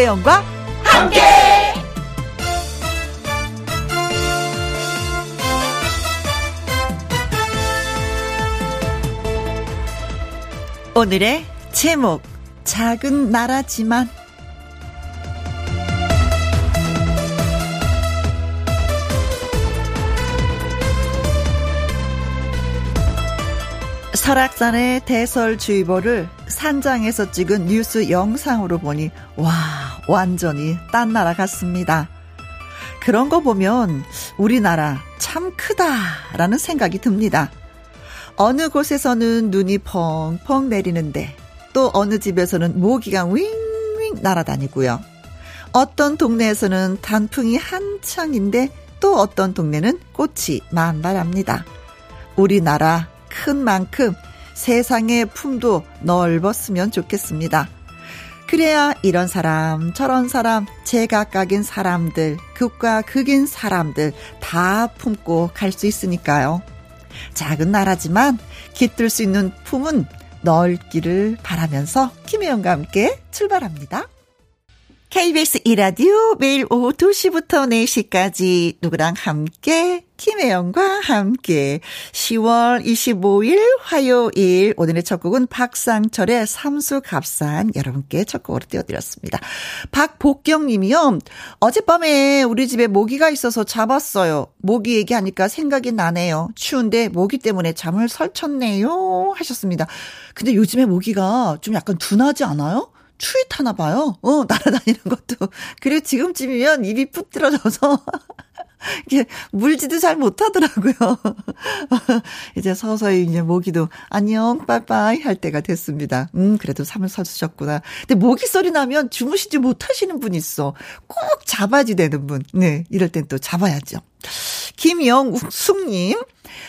김혜영과 함께. 오늘의 제목 작은 나라지만 설악산의 대설주의보를 산장에서 찍은 뉴스 영상으로 보니 와 완전히 딴 나라 같습니다. 그런 거 보면 우리나라 참 크다라는 생각이 듭니다. 어느 곳에서는 눈이 펑펑 내리는데 또 어느 집에서는 모기가 윙윙 날아다니고요. 어떤 동네에서는 단풍이 한창인데 또 어떤 동네는 꽃이 만발합니다. 우리나라 큰 만큼 세상의 품도 넓었으면 좋겠습니다. 그래야 이런 사람, 저런 사람, 제각각인 사람들, 극과 극인 사람들 다 품고 갈 수 있으니까요. 작은 나라지만 깃들 수 있는 품은 넓기를 바라면서 김혜영과 함께 출발합니다. KBS 이라디오 매일 오후 2시부터 4시까지 누구랑 함께 김혜영과 함께 10월 25일 화요일 오늘의 첫 곡은 박상철의 삼수갑산 여러분께 첫 곡으로 띄워드렸습니다. 박복경 님이요. 어젯밤에 우리 집에 모기가 있어서 잡았어요. 모기 얘기하니까 생각이 나네요. 추운데 모기 때문에 잠을 설쳤네요 하셨습니다. 근데 요즘에 모기가 좀 약간 둔하지 않아요? 추위 타나 봐요. 어, 날아다니는 것도. 그리고 지금쯤이면 입이 푹 들어져서 이게 물지도 잘 못하더라고요. 이제 서서히 이제 모기도 안녕 빠이빠이 할 때가 됐습니다. 음 그래도 삼을 서주셨구나. 근데 모기 소리 나면 주무시지 못하시는 분 있어. 꼭 잡아야지 되는 분. 네 이럴 땐 또 잡아야죠. 김영숙님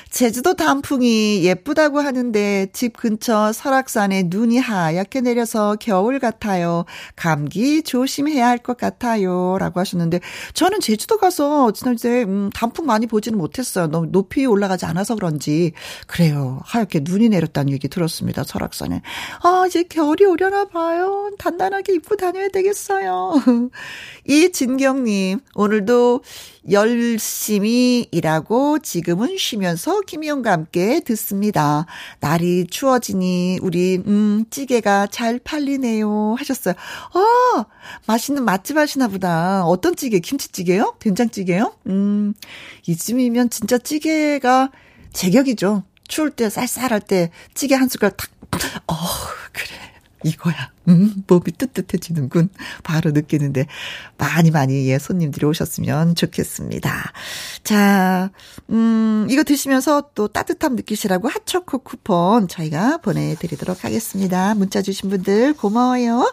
제주도 단풍이 예쁘다고 하는데 집 근처 설악산에 눈이 하얗게 내려서 겨울 같아요. 감기 조심해야 할 것 같아요. 라고 하셨는데 저는 제주도 가서 지난주에 음, 단풍 많이 보지는 못했어요. 너무 높이 올라가지 않아서 그런지 그래요. 하얗게 눈이 내렸다는 얘기 들었습니다. 설악산에. 아 이제 겨울이 오려나 봐요. 단단하게 입고 다녀야 되겠어요. 이 진경님 오늘도 열심히 일하고 지금은 쉬면서 김희영과 함께 듣습니다. 날이 추워지니 우리 음 찌개가 잘 팔리네요 하셨어요. 아 맛있는 맛집 하시나 보다. 어떤 찌개? 김치찌개요? 된장찌개요? 음 이쯤이면 진짜 찌개가 제격이죠. 추울 때 쌀쌀할 때 찌개 한 숟갈 탁. 어 그래. 이거야. 음, 몸이 뜨뜻해지는군. 바로 느끼는데 많이 많이 예, 손님들이 오셨으면 좋겠습니다. 자, 음, 이거 드시면서 또 따뜻함 느끼시라고 핫초코 쿠폰 저희가 보내드리도록 하겠습니다. 문자 주신 분들 고마워요.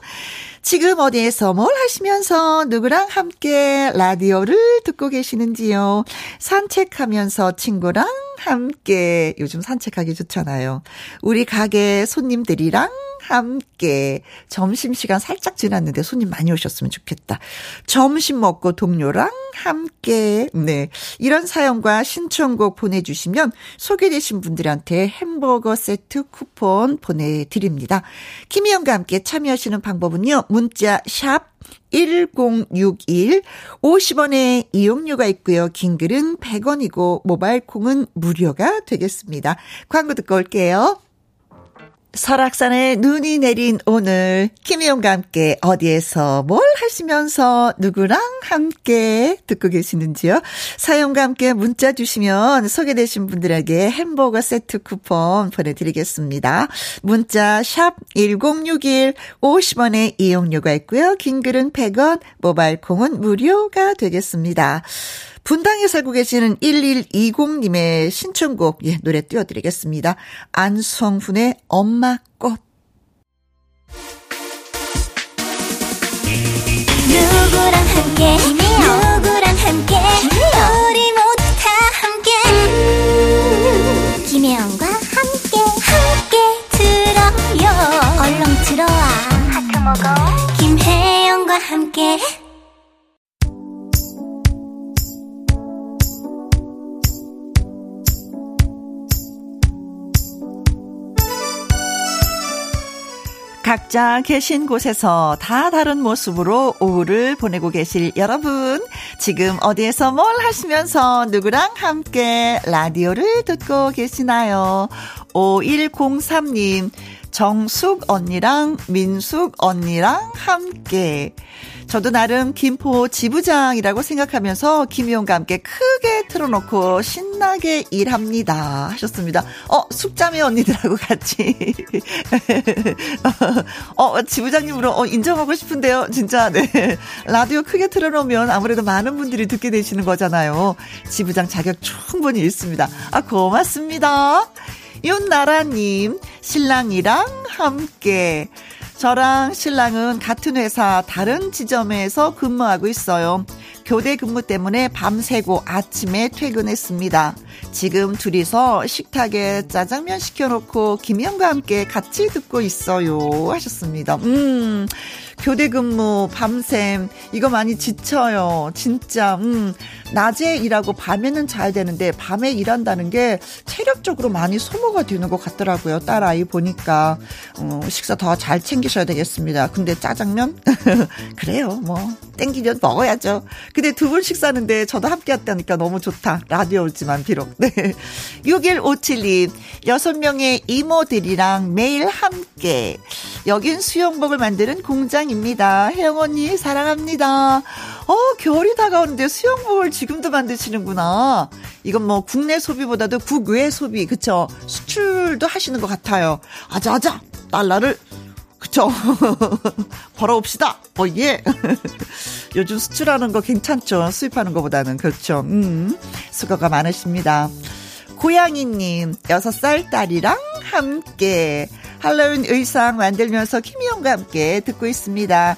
지금 어디에서 뭘 하시면서 누구랑 함께 라디오를 듣고 계시는지요? 산책하면서 친구랑 함께 요즘 산책하기 좋잖아요. 우리 가게 손님들이랑 함께 점심시간 살짝 지났는데 손님 많이 오셨으면 좋겠다. 점심 먹고 동료랑 함께 네 이런 사연과 신청곡 보내주시면 소개되신 분들한테 햄버거 세트 쿠폰 보내드립니다. 김희영과 함께 참여하시는 방법은요. 문자 샵 1061, 50원의 이용료가 있고요. 긴 글은 100원이고 모바일 콩은 무료가 되겠습니다. 광고 듣고 올게요. 설악산에 눈이 내린 오늘 김희용과 함께 어디에서 뭘 하시면서 누구랑 함께 듣고 계시는지요? 사연과 함께 문자 주시면 소개되신 분들에게 햄버거 세트 쿠폰 보내드리겠습니다. 문자 샵 1061, 50원의 이용료가 있고요. 긴 글은 100원, 모바일 콩은 무료가 되겠습니다. 분당에 살고 계시는 1120님의 신청곡, 예, 노래 띄워드리겠습니다. 안성훈의 엄마 꽃. 누구랑 함께, 누구랑 함께, 우리 모두 다 함께. 음, 김혜영과 함께, 함께 들어요. 얼렁 들어와. 하트 먹어. 김혜영과 함께. 각자 계신 곳에서 다 다른 모습으로 오후를 보내고 계실 여러분. 지금 어디에서 뭘 하시면서 누구랑 함께 라디오를 듣고 계시나요? 5103님, 정숙 언니랑 민숙 언니랑 함께. 저도 나름 김포 지부장이라고 생각하면서 김희용과 함께 크게 틀어놓고 신나게 일합니다. 하셨습니다. 어, 숙자매 언니들하고 같이. 어, 지부장님으로 어, 인정하고 싶은데요. 진짜, 네. 라디오 크게 틀어놓으면 아무래도 많은 분들이 듣게 되시는 거잖아요. 지부장 자격 충분히 있습니다. 아, 고맙습니다. 윤나라님, 신랑이랑 함께. 저랑 신랑은 같은 회사 다른 지점에서 근무하고 있어요. 교대 근무 때문에 밤새고 아침에 퇴근했습니다. 지금 둘이서 식탁에 짜장면 시켜놓고 김영과 함께 같이 듣고 있어요. 하셨습니다. 음, 교대 근무, 밤샘, 이거 많이 지쳐요. 진짜, 음, 낮에 일하고 밤에는 잘 되는데, 밤에 일한다는 게 체력적으로 많이 소모가 되는 것 같더라고요. 딸아이 보니까. 어, 식사 더 잘 챙기셔야 되겠습니다. 근데 짜장면? 그래요, 뭐. 땡기면 먹어야죠. 근데 두 분 식사하는데 저도 함께 했다니까 너무 좋다. 라디오지만 비록. 네. 6157님, 여섯 명의 이모들이랑 매일 함께. 여긴 수영복을 만드는 공장 입니다. 혜영 언니, 사랑합니다. 어, 겨울이 다가오는데 수영복을 지금도 만드시는구나. 이건 뭐 국내 소비보다도 국외 소비, 그쵸? 수출도 하시는 것 같아요. 아자아자! 달러를 그쵸. 벌어옵시다. 어, 예. 요즘 수출하는 거 괜찮죠. 수입하는 것보다는. 그렇죠. 음, 수고가 많으십니다. 고양이님, 6살 딸이랑 함께 할로윈 의상 만들면서 김희영과 함께 듣고 있습니다.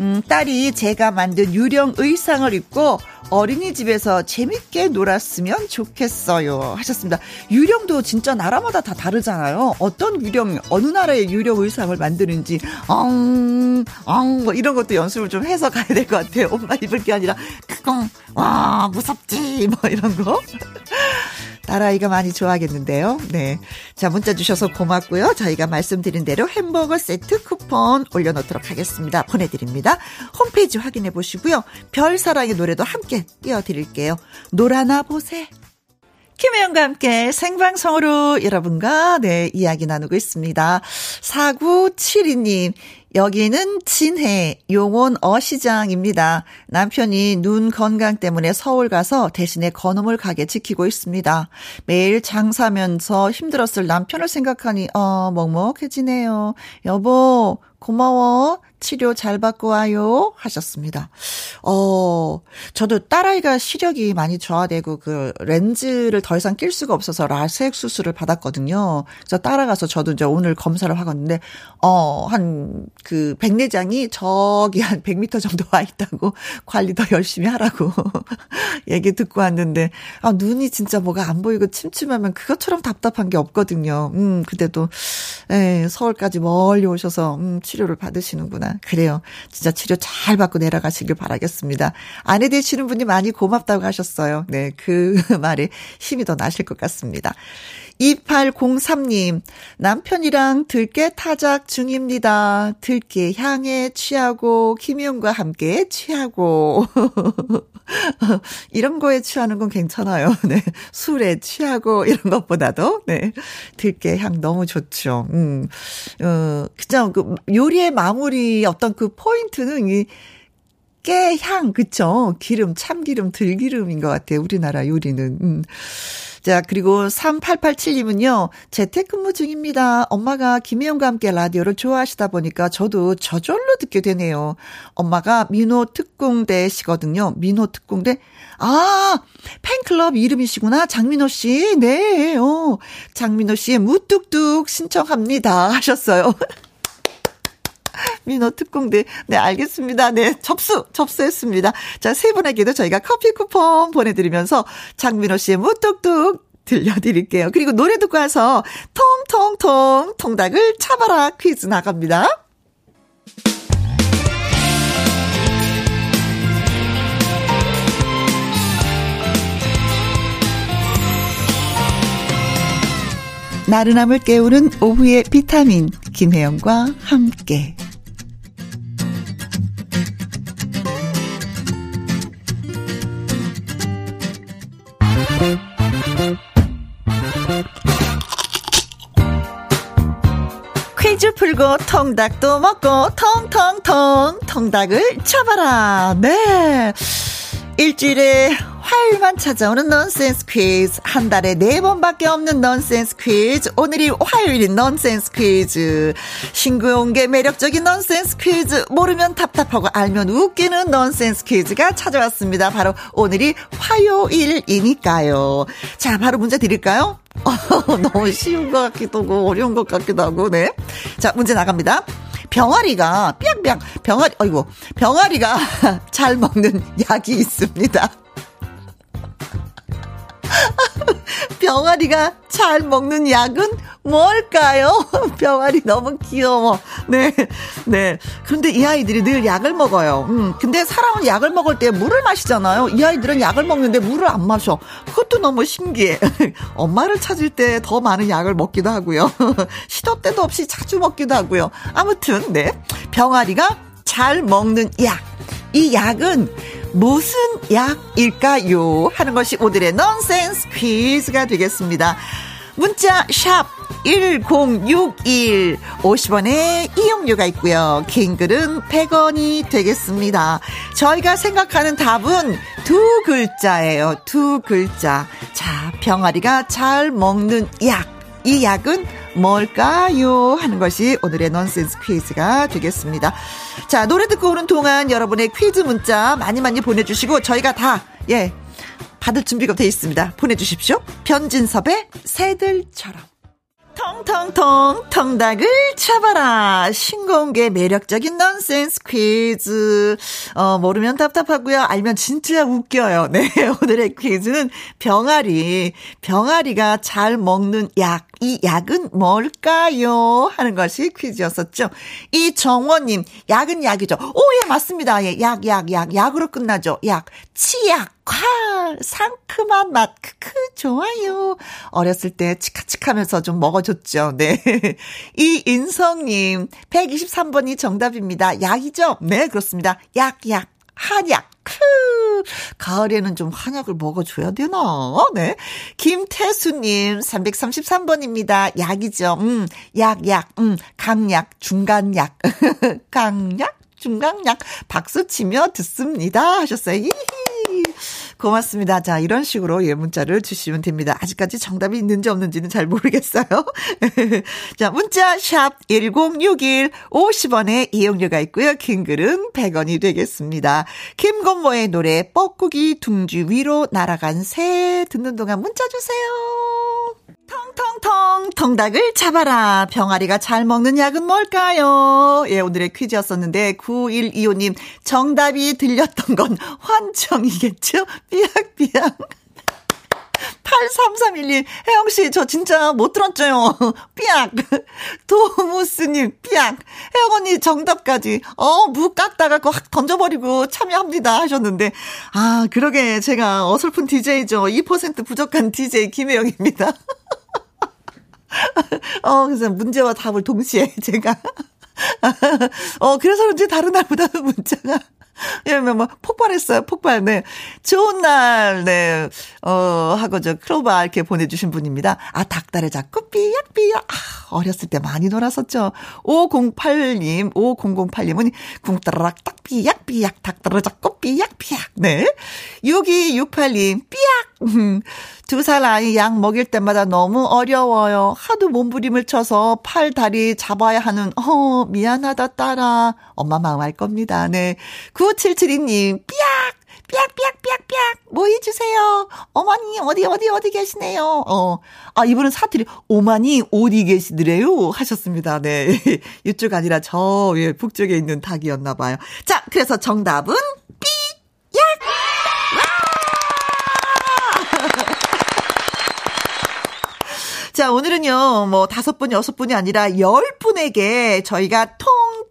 음, 딸이 제가 만든 유령 의상을 입고 어린이집에서 재밌게 놀았으면 좋겠어요. 하셨습니다. 유령도 진짜 나라마다 다 다르잖아요. 어떤 유령, 어느 나라의 유령 의상을 만드는지, 엉, 엉, 뭐 이런 것도 연습을 좀 해서 가야 될 것 같아요. 엄마 입을 게 아니라, 그건, 와, 무섭지, 뭐 이런 거. 딸아이가 많이 좋아하겠는데요. 네. 자, 문자 주셔서 고맙고요. 저희가 말씀드린 대로 햄버거 세트 쿠폰 올려놓도록 하겠습니다. 보내드립니다. 홈페이지 확인해 보시고요. 별사랑의 노래도 함께 띄워드릴게요. 노라나 보세. 김혜영과 함께 생방송으로 여러분과 네, 이야기 나누고 있습니다. 4972님, 여기는 진해 용원 어시장입니다. 남편이 눈 건강 때문에 서울 가서 대신에 건어물 가게 지키고 있습니다. 매일 장사면서 힘들었을 남편을 생각하니 어 먹먹해지네요. 여보 고마워. 치료 잘 받고 와요. 하셨습니다. 어, 저도 딸아이가 시력이 많이 저하되고 그 렌즈를 더 이상 낄 수가 없어서 라섹 수술을 받았거든요. 그래서 따라가서 저도 이제 오늘 검사를 하겠는데, 어, 한 그 백내장이 저기 한 100m 정도 와 있다고 관리 더 열심히 하라고 얘기 듣고 왔는데, 아, 눈이 진짜 뭐가 안 보이고 침침하면 그것처럼 답답한 게 없거든요. 음, 근데도, 에, 예, 서울까지 멀리 오셔서, 음, 치료를 받으시는구나. 그래요. 진짜 치료 잘 받고 내려가시길 바라겠습니다. 아내 되시는 분이 많이 고맙다고 하셨어요. 네, 그 말에 힘이 더 나실 것 같습니다. 2803님, 남편이랑 들깨 타작 중입니다. 들깨 향에 취하고, 김희영과 함께 취하고. 이런 거에 취하는 건 괜찮아요. 네. 술에 취하고, 이런 것보다도, 네. 들깨 향 너무 좋죠. 음, 어, 그냥 그 요리의 마무리 어떤 그 포인트는 이, 깨 향, 그쵸? 기름, 참기름, 들기름인 것 같아요. 우리나라 요리는. 음. 자, 그리고 3887님은요, 재택근무 중입니다. 엄마가 김혜영과 함께 라디오를 좋아하시다 보니까 저도 저절로 듣게 되네요. 엄마가 민호 특공대시거든요. 민호 특공대. 아, 팬클럽 이름이시구나. 장민호 씨. 네, 어. 장민호 씨의 무뚝뚝 신청합니다. 하셨어요. 민호 특공대. 네, 알겠습니다. 네, 접수, 접수했습니다. 자, 세 분에게도 저희가 커피 쿠폰 보내드리면서 장민호 씨의 무뚝뚝 들려드릴게요. 그리고 노래 듣고 와서 통통통 통닭을 차봐라 퀴즈 나갑니다. 나른함을 깨우는 오후의 비타민 김혜영과 함께 풀고 통닭도 먹고 통통통 통닭을 쳐봐라. 네. 일주일에 화요일만 찾아오는 넌센스 퀴즈. 한 달에 네 번밖에 없는 넌센스 퀴즈. 오늘이 화요일인 넌센스 퀴즈. 싱그온게 매력적인 넌센스 퀴즈. 모르면 답답하고 알면 웃기는 넌센스 퀴즈가 찾아왔습니다. 바로 오늘이 화요일이니까요. 자, 바로 문제 드릴까요? 너무 쉬운 것 같기도 하고 어려운 것 같기도 하고, 네. 자, 문제 나갑니다. 병아리가, 삐약삐약, 병아리, 어이구, 병아리가 잘 먹는 약이 있습니다. 병아리가 잘 먹는 약은 뭘까요? 병아리 너무 귀여워. 네, 네. 그런데 이 아이들이 늘 약을 먹어요. 음, 근데 사람은 약을 먹을 때 물을 마시잖아요. 이 아이들은 약을 먹는데 물을 안 마셔. 그것도 너무 신기해. 엄마를 찾을 때 더 많은 약을 먹기도 하고요. 시도 때도 없이 자주 먹기도 하고요. 아무튼, 네. 병아리가 잘 먹는 약. 이 약은 무슨 약일까요? 하는 것이 오늘의 넌센스 퀴즈가 되겠습니다. 문자 샵 1061, 50원의 이용료가 있고요. 긴 글은 100원이 되겠습니다. 저희가 생각하는 답은 두 글자예요. 두 글자. 자, 병아리가 잘 먹는 약. 이 약은 뭘까요? 하는 것이 오늘의 넌센스 퀴즈가 되겠습니다. 자, 노래 듣고 오는 동안 여러분의 퀴즈 문자 많이 많이 보내주시고 저희가 다, 예, 받을 준비가 돼 있습니다. 보내주십시오. 변진섭의 새들처럼. 통통통 통닭을 쳐봐라 신공개 매력적인 넌센스 퀴즈 어 모르면 답답하고요 알면 진짜 웃겨요 네 오늘의 퀴즈는 병아리 병아리가 잘 먹는 약 이 약은 뭘까요? 하는 것이 퀴즈였었죠. 이정원님 약은 약이죠. 오 예 맞습니다. 예 약 약 약. 약으로 끝나죠. 약. 치약. 콸. 상큼한 맛. 크크 좋아요. 어렸을 때 치카치카면서 좀 먹어줬죠. 네. 이인성님 123번이 정답입니다. 약이죠? 네 그렇습니다. 약 약. 한약 크 가을에는 좀 한약을 먹어줘야 되나? 네. 김태수님, 333번입니다. 약이죠. 음, 약, 약, 음, 강약, 중간약. 강약? 중강약 박수 치며 듣습니다 하셨어요. 히히. 고맙습니다. 자, 이런 식으로 예 문자를 주시면 됩니다. 아직까지 정답이 있는지 없는지는 잘 모르겠어요. 자, 문자 샵 1061 50원의 이용료가 있고요. 긴 글은 100원이 되겠습니다. 김건모의 노래 뻐꾸기 둥지 위로 날아간 새 듣는 동안 문자 주세요. 통통통 통닭을 잡아라. 병아리가 잘 먹는 약은 뭘까요? 예, 오늘의 퀴즈였었는데 9125님 정답이 들렸던 건 환청이겠죠? 삐약삐약. 8331님, 혜영씨, 저 진짜 못 들었죠요. 삐약. 도무스님, 삐약. 혜영 언니 정답까지. 어, 무 깎다가 확 던져버리고 참여합니다. 하셨는데. 아, 그러게. 제가 어설픈 DJ죠. 2% 부족한 DJ 김혜영입니다. 어, 그래서 문제와 답을 동시에 제가. 어, 그래서 그런지 다른 날보다는 문자가 예, 뭐, 뭐, 폭발했어요, 폭발, 네. 좋은 날, 네, 어, 하고 저 크로바 이렇게 보내 주신 분입니다. 아, 닭다리 잡고 삐약삐약. 아, 어렸을 때 많이 놀았었죠. 508님, 5008님은 궁따라락 딱 삐약삐약, 닭다리 잡고 삐약삐약. 네. 6268님, 삐약. 두 살 아이 약 먹일 때마다 너무 어려워요. 하도 몸부림을 쳐서 팔, 다리 잡아야 하는, 어, 미안하다, 딸아. 엄마 마음 알 겁니다. 네. 9772님, 삐약! 삐약, 삐약, 삐약, 삐약, 뭐 해주세요. 어머니, 어디, 어디, 어디 계시네요. 어. 아, 이분은 사투리, 오마니, 어디 계시더래요? 하셨습니다. 네. 이쪽 아니라 저, 예, 북쪽에 있는 닭이었나 봐요. 자, 그래서 정답은, 삐약! 자, 오늘은요, 뭐, 다섯 분, 여섯 분이 아니라 열 분에게 저희가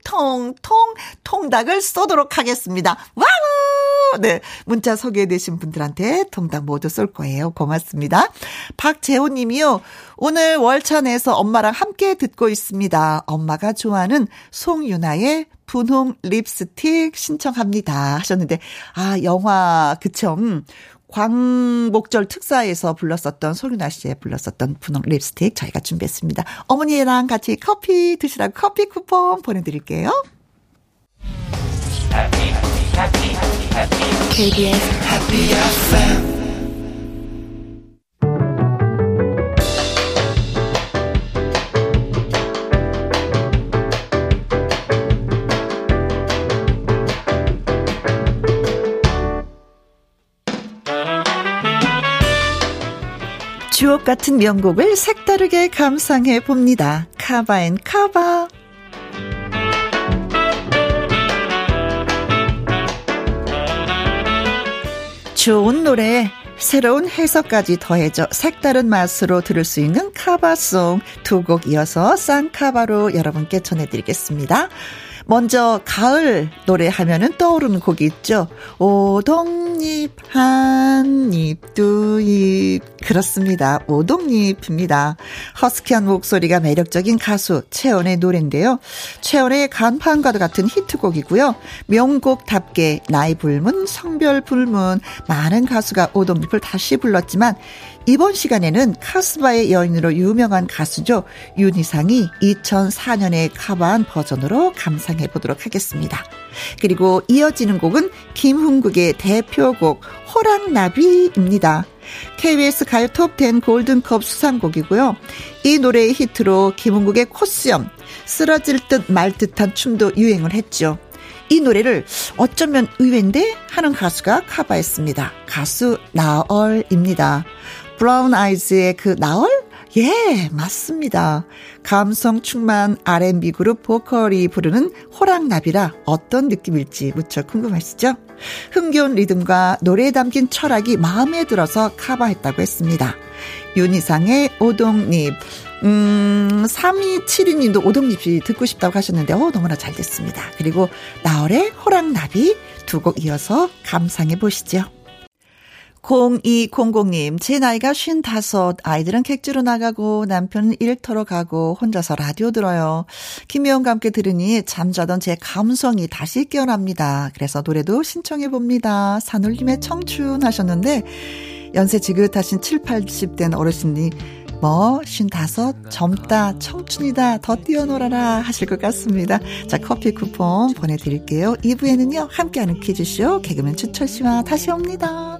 통통통 통닭을 쏘도록 하겠습니다. Wow! 네. 문자 소개되신 분들한테 통닭 모두 쏠 거예요. 고맙습니다. 박재호 님이요. 오늘 월차 내서 엄마랑 함께 듣고 있습니다. 엄마가 좋아하는 송유나의 분홍 립스틱 신청합니다. 하셨는데, 아, 영화, 그쵸. 음, 광복절 특사에서 불렀었던 소윤아 씨의 불렀었던 분홍 립스틱 저희가 준비했습니다. 어머니랑 같이 커피 드시라고 커피 쿠폰 보내드릴게요. KBS Happy FM 주옥 같은 명곡을 색다르게 감상해 봅니다. 카바앤 카바. 좋은 노래, 새로운 해석까지 더해져 색다른 맛으로 들을 수 있는 카바송 두 곡 이어서 쌍카바로 여러분께 전해드리겠습니다. 먼저 가을 노래 하면은 떠오르는 곡이 있죠. 오동잎 한잎 두잎 그렇습니다. 오동잎입니다. 허스키한 목소리가 매력적인 가수 채원의 노래인데요. 채원의 간판과도 같은 히트곡이고요. 명곡답게 나이 불문 성별 불문 많은 가수가 오동잎을 다시 불렀지만 이번 시간에는 카스바의 여인으로 유명한 가수죠. 윤희상이 2004년에 카바한 버전으로 감상해 보도록 하겠습니다. 그리고 이어지는 곡은 김흥국의 대표곡 호랑나비입니다. KBS 가요 톱10 골든컵 수상곡이고요. 이 노래의 히트로 김흥국의 코스염, 쓰러질 듯 말 듯한 춤도 유행을 했죠. 이 노래를 어쩌면 의외인데 하는 가수가 카바했습니다. 가수 나얼입니다. 브라운 아이즈의 그 나얼? 예, 맞습니다. 감성 충만 R&B 그룹 보컬이 부르는 호랑나비라 어떤 느낌일지 무척 궁금하시죠? 흥겨운 리듬과 노래에 담긴 철학이 마음에 들어서 카바했다고 했습니다. 윤희상의 오동잎, 음, 3272님도 오동잎이 듣고 싶다고 하셨는데, 어, 너무나 잘 됐습니다. 그리고 나얼의 호랑나비 두 곡 이어서 감상해 보시죠. 0200님, 제 나이가 55, 아이들은 객주로 나가고 남편은 일터로 가고 혼자서 라디오 들어요. 김혜영과 함께 들으니 잠자던 제 감성이 다시 깨어납니다. 그래서 노래도 신청해 봅니다. 산울림의 청춘 하셨는데, 연세 지긋하신 7, 80된 어르신이 뭐, 쉰다섯, 젊다, 청춘이다, 더 뛰어놀아라 하실 것 같습니다. 자, 커피 쿠폰 보내드릴게요. 2부에는요, 함께하는 퀴즈쇼, 개그맨 추철 씨와 다시 옵니다.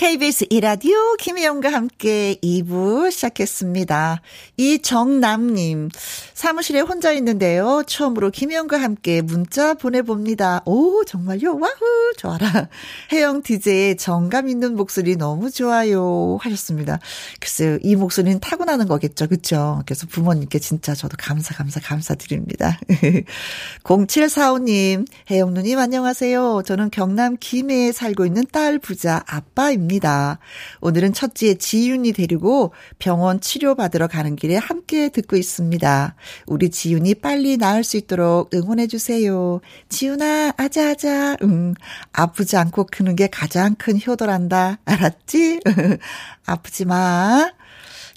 KBS 이라디오 김혜영과 함께 2부 시작했습니다. 이정남님, 사무실에 혼자 있는데요. 처음으로 김혜영과 함께 문자 보내봅니다. 오, 정말요? 와후, 좋아라. 혜영 DJ의 정감 있는 목소리 너무 좋아요. 하셨습니다. 글쎄요, 이 목소리는 타고나는 거겠죠. 그쵸? 그래서 부모님께 진짜 저도 감사, 감사, 감사드립니다. 0745님, 혜영 누님 안녕하세요. 저는 경남 김해에 살고 있는 딸 부자 아빠입니다. 오늘은 첫째 지윤이 데리고 병원 치료받으러 가는 길에 함께 듣고 있습니다. 우리 지윤이 빨리 나을 수 있도록 응원해 주세요. 지윤아, 아자아자. 응. 아프지 않고 크는 게 가장 큰 효도란다. 알았지? 아프지 마.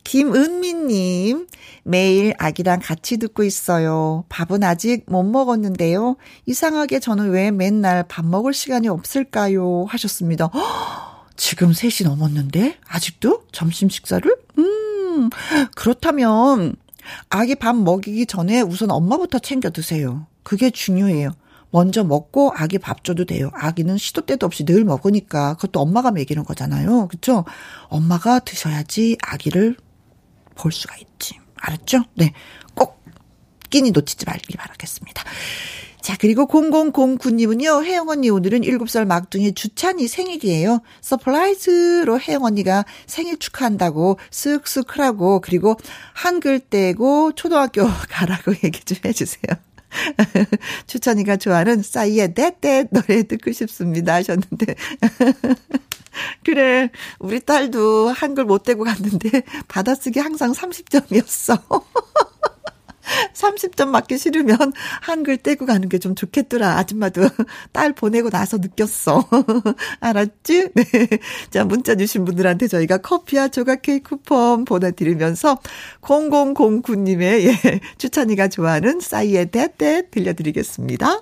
김은미님, 매일 아기랑 같이 듣고 있어요. 밥은 아직 못 먹었는데요. 이상하게 저는 왜 맨날 밥 먹을 시간이 없을까요? 하셨습니다. 허! 지금 3시 넘었는데? 아직도? 점심 식사를? 음, 그렇다면, 아기 밥 먹이기 전에 우선 엄마부터 챙겨 드세요. 그게 중요해요. 먼저 먹고 아기 밥 줘도 돼요. 아기는 시도 때도 없이 늘 먹으니까 그것도 엄마가 먹이는 거잖아요. 그쵸? 엄마가 드셔야지 아기를 볼 수가 있지. 알았죠? 네. 꼭 끼니 놓치지 말길 바라겠습니다. 자, 그리고 0009님은요, 혜영 언니 오늘은 7살 막둥이 주찬이 생일이에요. surprise로 혜영 언니가 생일 축하한다고 쓱쓱 하라고, 그리고 한글 떼고 초등학교 가라고 얘기 좀 해주세요. 추찬이가 좋아하는 싸이의 떼떼 노래 듣고 싶습니다 하셨는데. 그래, 우리 딸도 한글 못 떼고 갔는데 받아쓰기 항상 30점이었어. 30점 맞기 싫으면 한글 떼고 가는 게 좀 좋겠더라. 아줌마도 딸 보내고 나서 느꼈어. 알았지? 네. 자, 문자 주신 분들한테 저희가 커피와 조각 케이크 쿠폰 보내드리면서 0009님의 예, 추찬이가 좋아하는 싸이의 대대 들려드리겠습니다.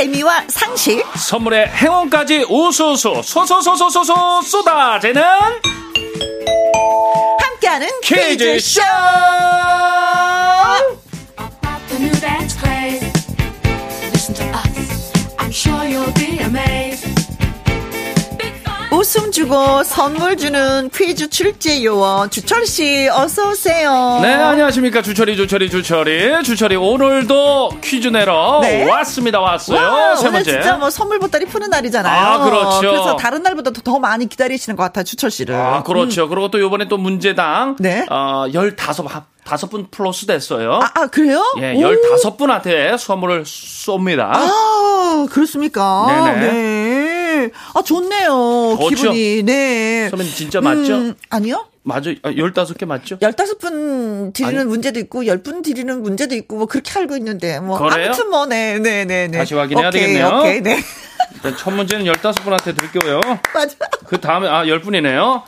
재미와 상식 선물의 행운까지 우수수 소소소소소소 쏟아지는 함께하는 퀴즈쇼 웃음 주고 선물 주는 퀴즈 출제 요원 주철 씨 어서 오세요. 네 안녕하십니까 주철이 주철이 주철이 주철이 오늘도 퀴즈 내러 네? 왔습니다 왔어요 와, 세 오늘 진짜 뭐 선물 보따리 푸는 날이잖아요. 아 그렇죠. 그래서 다른 날보다 더 많이 기다리시는 것 같아 주철 씨를. 아 그렇죠. 음. 그리고 또 이번에 또 문제당 네? 어, 15 다섯 분 플러스 됐어요. 아, 아 그래요? 예, 15분한테 선물을 쏩니다. 아, 그렇습니까? 네네. 네. 아, 좋네요. 좋죠? 기분이. 네. 선배님 진짜 맞죠? 음, 아니요. 맞아. 15개 아, 맞죠? 15분 드리는 아니. 문제도 있고 10분 드리는 문제도 있고 뭐 그렇게 알고 있는데 뭐 그래요? 아무튼 뭐 네, 네, 네, 네. 다시 확인해야 오케이, 되겠네요. 오케이, 네. 일단 첫 문제는 15분한테 드릴게요. 맞아. 그 다음에, 아, 10분이네요.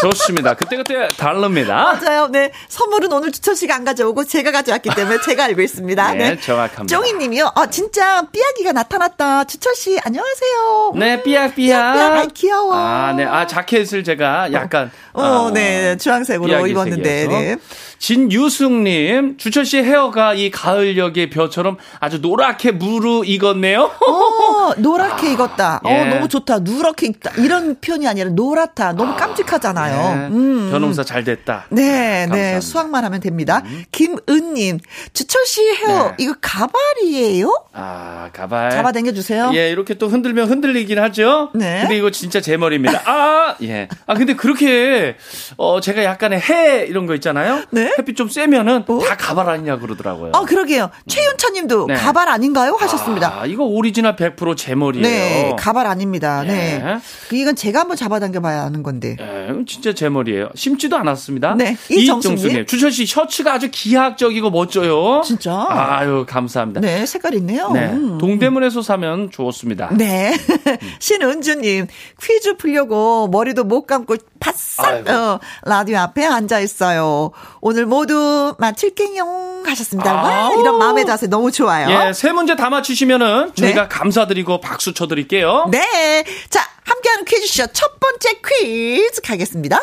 좋습니다. 그때그때 다릅니다. 맞아요. 네. 선물은 오늘 주철 씨가 안 가져오고 제가 가져왔기 때문에 제가 알고 있습니다. 네. 네. 정확합니다. 쫑이 님이요. 아, 진짜 삐약이가 나타났다. 주철 씨, 안녕하세요. 네, 삐약, 삐약. 삐약, 아, 귀여워. 아, 네. 아, 자켓을 제가 약간. 어, 어 네. 주황색으로 입었는데, 네. 진유승님, 주철 씨 헤어가 이 가을역의 벼처럼 아주 노랗게 무르익었네요. 어, 노랗게 아, 익었다. 어, 예. 어, 너무 좋다. 누렇게 익다. 이런 표현이 아니라 노랗다. 너무 아, 깜찍하잖아요. 네. 음. 변호사 잘 됐다. 네, 네. 감사합니다. 네. 수학만 하면 됩니다. 음. 김은님, 주철 씨 헤어, 네. 이거 가발이에요? 아, 가발. 잡아 당겨 주세요. 예, 이렇게 또 흔들면 흔들리긴 하죠. 네. 근데 이거 진짜 제 머리입니다. 아, 예. 아, 근데 그렇게, 어, 제가 약간의 해 이런 거 있잖아요. 네. 햇빛 좀 쐬면은 어? 다 가발 아니냐 그러더라고요. 아, 그러게요. 최윤차 님도 네. 가발 아닌가요? 하셨습니다. 아, 이거 오리지널 100%제 머리예요. 네, 가발 아닙니다. 네. 네. 이건 제가 한번 잡아당겨 봐야 하는 건데. 네, 진짜 제 머리예요. 심지도 않았습니다. 네. 이정수 님. 주철 씨 셔츠가 아주 기하학적이고 멋져요. 진짜? 아유, 감사합니다. 네, 색깔 있네요. 네. 음. 동대문에서 사면 좋습니다. 네. 신은주 님, 퀴즈 풀려고 머리도 못 감고 바싹 어, 라디오 앞에 앉아 있어요. 오늘 모두 마칠게용 하셨습니다. 와, 이런 마음의 자세 너무 좋아요. 예, 세 문제 다 맞추시면은 저희가 네. 감사드리고 박수 쳐드릴게요. 네. 자, 함께하는 퀴즈쇼 첫 번째 퀴즈 가겠습니다.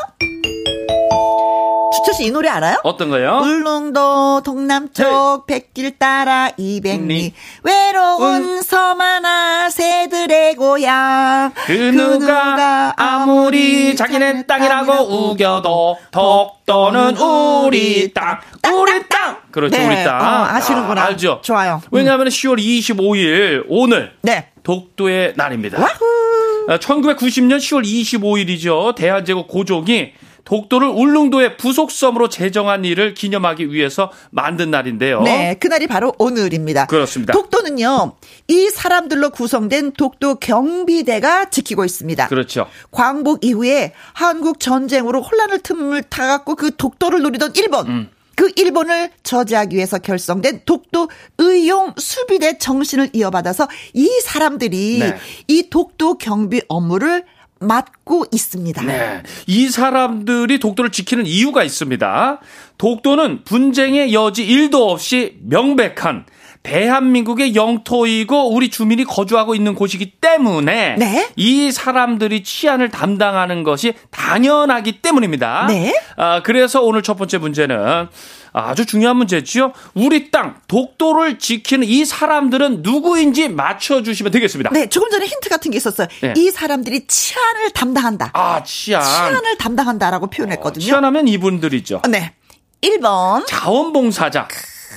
주철 씨이 노래 알아요? 어떤 거요? 울릉도 동남쪽 네. 백길 따라 200리 외로운 음. 섬 하나 고향 그, 그 누가 아무리 자기네 땅이라고 우겨도 독도는 우리 땅 우리 땅. 그렇죠 네. 우리 땅. 어, 아시는구나. 아, 알죠? 좋아요. 왜냐하면 음. 10월 25일 오늘 네. 독도의 날입니다. 와후. 1990년 10월 25일이죠. 대한제국 고종이 독도를 울릉도의 부속섬으로 제정한 일을 기념하기 위해서 만든 날인데요. 네, 그날이 바로 오늘입니다. 그렇습니다. 독도는요, 이 사람들로 구성된 독도 경비대가 지키고 있습니다. 그렇죠. 광복 이후에 한국 전쟁으로 혼란을 틈을 타갖고 그 독도를 노리던 일본. 음. 그 일본을 저지하기 위해서 결성된 독도 의용 수비대 정신을 이어받아서 이 사람들이 네. 이 독도 경비 업무를 맡고 있습니다. 네. 이 사람들이 독도를 지키는 이유가 있습니다. 독도는 분쟁의 여지 1도 없이 명백한 대한민국의 영토이고 우리 주민이 거주하고 있는 곳이기 때문에 네? 이 사람들이 치안을 담당하는 것이 당연하기 때문입니다. 네? 아, 그래서 오늘 첫 번째 문제는 아주 중요한 문제지요. 우리 땅 독도를 지키는 이 사람들은 누구인지 맞춰주시면 되겠습니다. 네, 조금 전에 힌트 같은 게 있었어요. 네. 이 사람들이 치안을 담당한다. 아, 치안. 치안을 담당한다라고 표현했거든요. 어, 치안하면 이분들이죠. 네. 1번. 자원봉사자.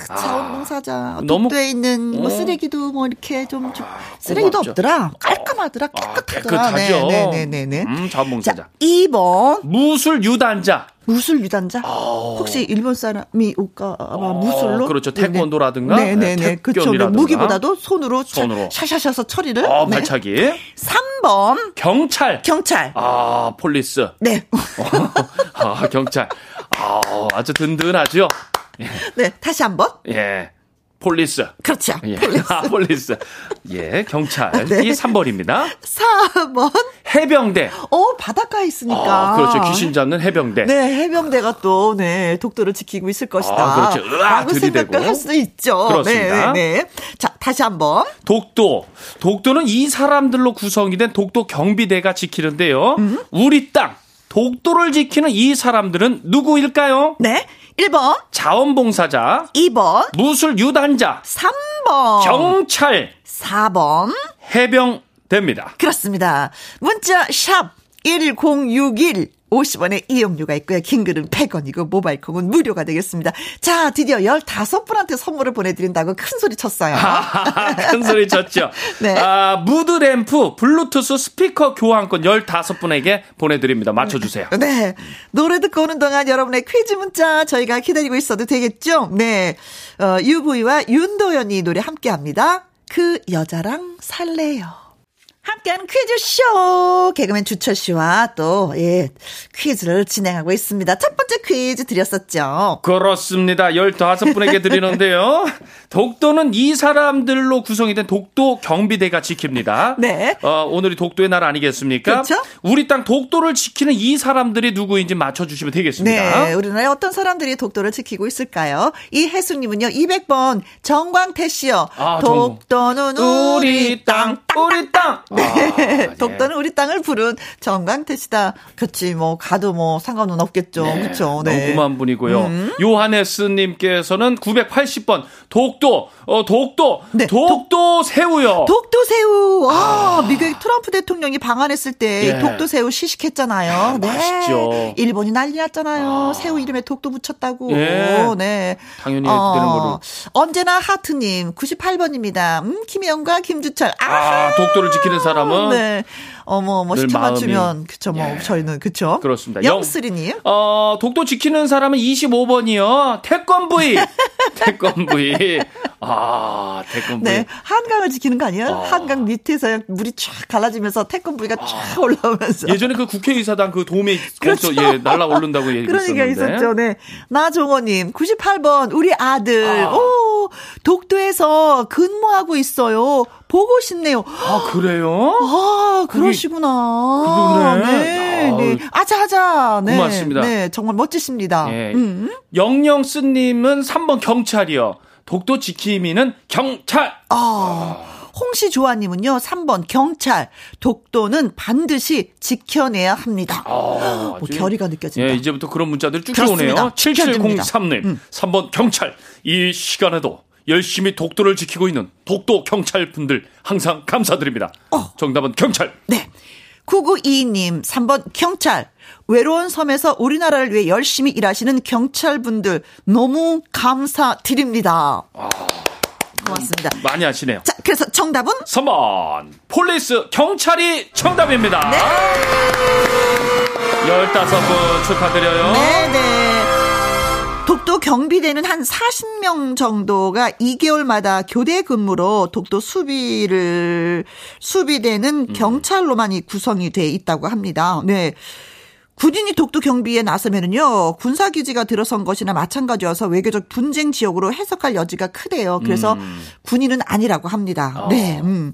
자원봉사자. 아, 너무 독도에 있는 뭐 어. 쓰레기도 뭐 이렇게 좀, 좀 쓰레기도 고맙죠. 없더라. 깔끔하더라. 아, 깨끗하더라. 아, 깨끗하죠. 네네네. 네, 네, 네, 음, 자원봉사자. 자, 2번. 무술 유단자. 무술 유단자? 어. 혹시 일본 사람이 올까 아마 어. 무술로? 그렇죠. 태권도라든가. 네네네. 네, 그렇죠. 무기보다도 손으로, 손으로. 샤샤샤서 처리를. 어, 발차기. 네. 3번. 경찰. 경찰. 아, police. 네. 아, 경찰. 아, 아주 든든하죠. 네, 다시 한 번. 예. police. 그렇죠. 예. police. 아, 폴리스. 예, 경찰. 네. 이 3번입니다. 4번. 해병대. 어, 바닷가에 있으니까. 아, 그렇죠. 귀신 잡는 해병대. 네, 해병대가 또, 네, 독도를 지키고 있을 것이다. 아, 그렇죠. 으아, 들이대고. 할 수도 있죠. 그렇습니다. 네, 네, 네. 자, 다시 한 번. 독도. 독도는 이 사람들로 구성이 된 독도 경비대가 지키는데요. 음? 우리 땅. 독도를 지키는 이 사람들은 누구일까요? 네. 1번. 자원봉사자. 2번. 무술 유단자. 3번. 경찰. 4번. 해병 됩니다. 그렇습니다. 문자 샵 1061. 50원의 이용료가 있고요. 긴 글은 100원이고 모바일 콩은 무료가 되겠습니다. 자, 드디어 15분한테 선물을 보내드린다고 큰 소리 쳤어요. 큰 소리 쳤죠. 네. 아, 무드램프 블루투스 스피커 교환권 15분에게 보내드립니다. 맞춰주세요. 네. 노래 듣고 오는 동안 여러분의 퀴즈 문자 저희가 기다리고 있어도 되겠죠? 네. 어, UV와 윤도현이 노래 함께 합니다. 그 여자랑 살래요. 함께하는 퀴즈쇼 개그맨 주철 씨와 또 예, 퀴즈를 진행하고 있습니다. 첫 번째 퀴즈 드렸었죠. 그렇습니다. 15분에게 드리는데요. 독도는 이 사람들로 구성이 된 독도 경비대가 지킵니다. 네. 어, 오늘이 독도의 날 아니겠습니까? 그렇죠? 우리 땅 독도를 지키는 이 사람들이 누구인지 맞춰주시면 되겠습니다. 네. 우리나라에 어떤 사람들이 독도를 지키고 있을까요? 이혜숙님은요. 200번 정광태 씨요. 아, 독도는 우리 땅, 우리 땅. 네. 아, 예. 독도는 우리 땅을 부른 정광태 씨다. 그렇지. 뭐 가도 뭐 상관은 없겠죠. 네. 그렇죠. 네. 고마운 분이고요. 음. 요하네스님께서는 980번 독도, 어 독도, 네. 독도 새우요. 독도 새우. 와, 아. 미국의 트럼프 대통령이 방한했을 때 예. 독도 새우 시식했잖아요. 아, 네. 맛있죠. 일본이 난리 났잖아요. 아. 새우 이름에 독도 붙였다고. 예. 네. 당연히 어, 되는 거를. 언제나 하트님 98번입니다. 음, 김혜영과 김주철. 아, 아 독도를 지키는 사람 은 네. 어머, 뭐, 시켜 맞추면, 그쵸, 뭐, 예. 저희는, 그쵸? 그렇습니다. 영쓰리님. 어, 독도 지키는 사람은 25번이요. 태권브이. 태권브이. 아, 태권브이. 네. 한강을 지키는 거 아니에요? 아. 한강 밑에서 물이 쫙 갈라지면서 태권브이가 아. 쫙 올라오면서. 예전에 그 국회의사당 그 도움에 그렇죠. 예, 날아오른다고 얘기했었는데. 그런 얘기가 있었죠. 네. 나종호님, 98번, 우리 아들. 아. 오, 독도에서 근무하고 있어요. 보고 싶네요. 아, 그래요? 아, 그러시 구나. 그러네. 네. 네. 아자아자. 네. 고맙습니다. 네, 정말 멋지십니다. 예. 음. 영영스님은 3번 경찰이요. 독도 지킴이는 경찰. 아. 홍시 조아님은요, 3번 경찰. 독도는 반드시 지켜내야 합니다. 아, 뭐 결의가 느껴진다. 예, 이제부터 그런 문자들이 쭉 그렇습니다. 들어오네요. 지켜줍니다. 7703님, 3번 경찰. 이 시간에도 열심히 독도를 지키고 있는 독도 경찰 분들 항상 감사드립니다. 어. 정답은 경찰. 네. 9922님, 3번 경찰. 외로운 섬에서 우리나라를 위해 열심히 일하시는 경찰분들 너무 감사드립니다. 고맙습니다. 많이 하시네요. 자, 그래서 정답은 3번 police 경찰이 정답입니다. 네. 15분 축하드려요. 네 네. 독도 경비대는 한 40명 정도가 2개월마다 교대 근무로 독도 수비를, 수비대는 경찰로만이 구성이 돼 있다고 합니다. 네. 군인이 독도 경비에 나서면은요, 군사 기지가 들어선 것이나 마찬가지여서 외교적 분쟁 지역으로 해석할 여지가 크대요. 그래서 군인은 아니라고 합니다. 네, 음.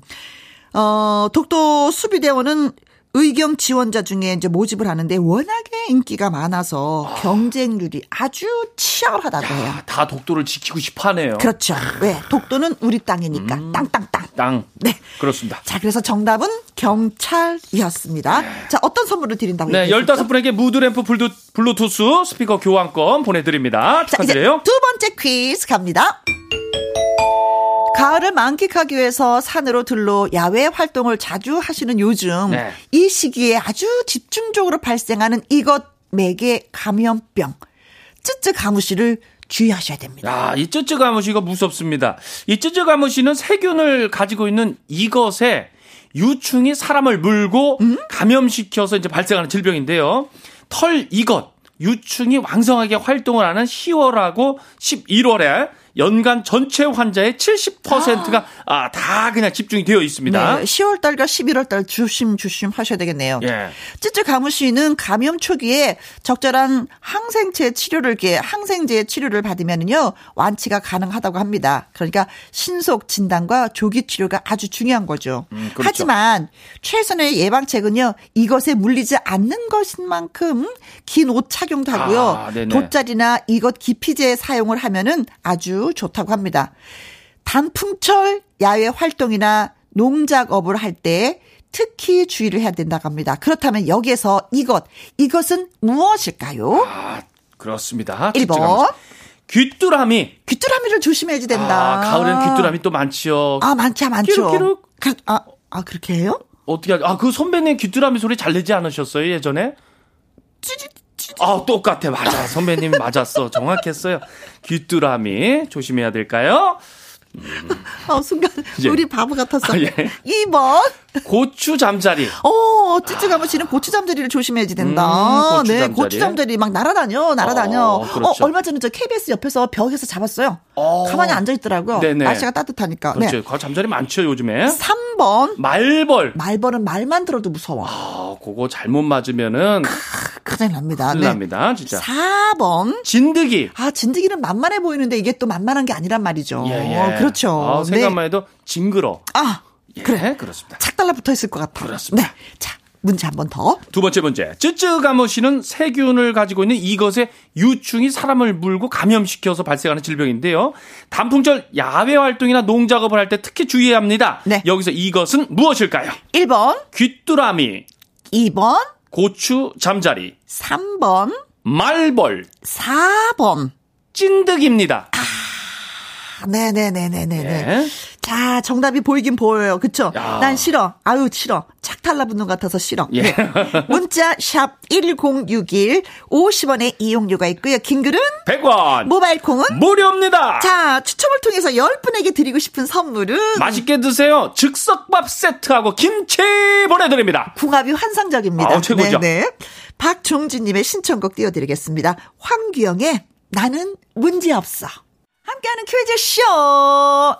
어, 독도 수비대원은 의경 지원자 중에 이제 모집을 하는데 워낙에 인기가 많아서 경쟁률이 아주 치열하다고 해요. 아, 다 독도를 지키고 싶어 하네요. 그렇죠. 왜? 독도는 우리 땅이니까. 땅땅 땅. 땅. 네. 그렇습니다. 자, 그래서 정답은 경찰이었습니다. 자, 어떤 선물을 드린다고 네, 얘기했었죠? 15분에게 무드램프 블루, 블루투스 스피커 교환권 보내드립니다. 자, 축하드려요. 두 번째 퀴즈 갑니다. 가을을 만끽하기 위해서 산으로 들러 야외 활동을 자주 하시는 요즘 네. 이 시기에 아주 집중적으로 발생하는 이것 매개 감염병 쯔쯔 가무시를 주의하셔야 됩니다. 야, 이 쯔쯔 가무시가 무섭습니다. 이 쯔쯔 가무시는 세균을 가지고 있는 이것에 유충이 사람을 물고 음? 감염시켜서 이제 발생하는 질병인데요. 털 이것, 유충이 왕성하게 활동을 하는 10월하고 11월에 연간 전체 환자의 70%가 아, 다 그냥 집중이 되어 있습니다. 네, 10월 달과 11월 달 조심 조심 하셔야 되겠네요. 예. 쯔쯔 가무시는 감염 초기에 적절한 항생제 치료를 이렇게 항생제 치료를 받으면요 완치가 가능하다고 합니다. 그러니까 신속 진단과 조기 치료가 아주 중요한 거죠. 음, 그렇죠. 하지만 최선의 예방책은요 이것에 물리지 않는 것인 만큼 긴 옷 착용도 하고요 아. 돗자리나 이것 기피제 사용을 하면은 아주 좋다고 합니다. 단풍철 야외 활동이나 농작업을 할 때 특히 주의를 해야 된다고 합니다. 그렇다면 여기에서 이것, 이것은 무엇일까요? 아, 그렇습니다. 1번. 귀뚜라미. 귀뚜라미를 조심해야지 된다. 아, 가을엔 귀뚜라미 또 많지요. 아, 많죠, 많죠. 끼룩끼룩. 그, 아, 아, 그렇게 해요? 어떻게 하죠? 아, 그 선배님 귀뚜라미 소리 잘 내지 않으셨어요, 예전에? 아, 똑같아. 맞아. 선배님 맞았어. 정확했어요. 귀뚜라미 조심해야 될까요? 아, 순간, 예. 우리 바보 같았어. 아, 예. 2번. 고추 잠자리. 어, 찌찌 가무씨는 고추 잠자리를 조심해야지 된다. 음, 고추 네, 잠자리. 고추 잠자리 막 날아다녀, 날아다녀. 어, 어, 그렇죠. 얼마 전에 저 KBS 옆에서 벽에서 잡았어요. 어. 가만히 앉아 있더라고요. 네네. 날씨가 따뜻하니까. 그렇죠. 네. 거 잠자리 많죠, 요즘에. 3번. 말벌. 말벌은 말만 들어도 무서워. 아, 그거 잘못 맞으면은 큰일 납니다. 큰일 네. 납니다, 진짜. 4번. 진드기. 아, 진드기는 만만해 보이는데 이게 또 만만한 게 아니란 말이죠. 예, 예. 어, 그렇죠. 아, 네. 생각만 해도 징그러. 아, 예, 그래. 그렇습니다. 착 달라 붙어 있을 것 같아요. 그렇습니다. 네. 자, 문제 한 번 더. 두 번째 문제. 쯔쯔 가무시는 세균을 가지고 있는 이것의 유충이 사람을 물고 감염시켜서 발생하는 질병인데요. 단풍철 야외 활동이나 농작업을 할 때 특히 주의해야 합니다. 네. 여기서 이것은 무엇일까요? 1번, 귀뚜라미, 2번, 고추 잠자리, 3번, 말벌, 4번. 찐득입니다. 네네네네네. 네. 자, 정답이 보이긴 보여요. 그쵸? 야. 난 싫어. 아유, 싫어. 착 달라붙는 것 같아서 싫어. 예. 네. 문자, 샵 1061, 50원의 이용료가 있고요. 긴글은 100원. 모바일 콩은 무료입니다. 자, 추첨을 통해서 10분에게 드리고 싶은 선물은 맛있게 드세요. 즉석밥 세트하고 김치 보내드립니다. 궁합이 환상적입니다. 아우, 최고죠. 네네. 박종진님의 신청곡 띄워드리겠습니다. 황규영의 나는 문제없어. 함께하는 퀴즈 쇼.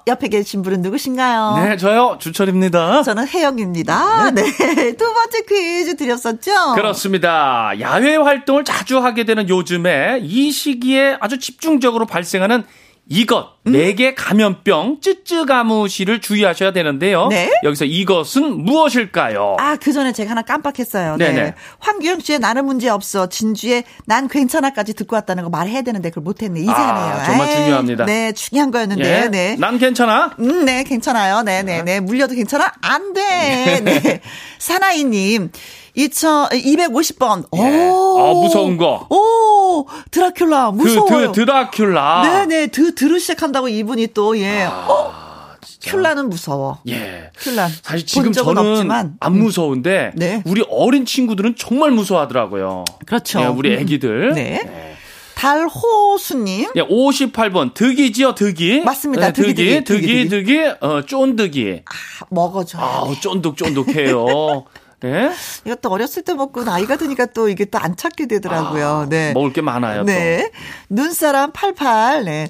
옆에 계신 분은 누구신가요? 네, 저요. 주철입니다. 저는 혜영입니다. 네. 두 번째 퀴즈 드렸었죠? 그렇습니다. 야외 활동을 자주 하게 되는 요즘에 이 시기에 아주 집중적으로 발생하는 이것 네개 감염병 쯔쯔가무시를 주의하셔야 되는데요. 네. 여기서 이것은 무엇일까요? 아, 그 전에 제가 하나 깜빡했어요. 네네. 네. 황규영 씨의 나는 문제 없어. 진주의 난 괜찮아까지 듣고 왔다는 거 말해야 되는데 그걸 못 했네. 이제 아, 하네요. 정말 에이, 중요합니다. 네, 중요한 거였는데. 예. 네. 난 괜찮아. 음, 네, 괜찮아요. 네, 네, 네. 물려도 괜찮아? 안 돼. 네. 사나이 님, 2000, 250번. 예. 오. 아, 무서운 거. 오, 드라큘라. 그, 무서워요. 드, 드라큘라. 네 네, 드, 드루 시작한다고 이분이 또, 예. 어? 큘라는 무서워. 예. 큘라. 사실 지금 저는 없지만. 안 음. 무서운데 네. 우리 어린 친구들은 정말 무서워하더라고요. 그렇죠. 예, 우리 애기들. 네. 달호수님. 예, 58번 득이지요, 득이. 맞습니다. 네, 득이, 득이, 득이, 득이, 득이. 득이, 어, 쫀득이. 아, 먹어줘. 아우, 쫀득쫀득해요. 예? 이것도 어렸을 때 먹고 나이가 드니까 또 이게 또 안 찾게 되더라고요. 네. 먹을 게 많아요, 또. 네. 눈사람 88. 네.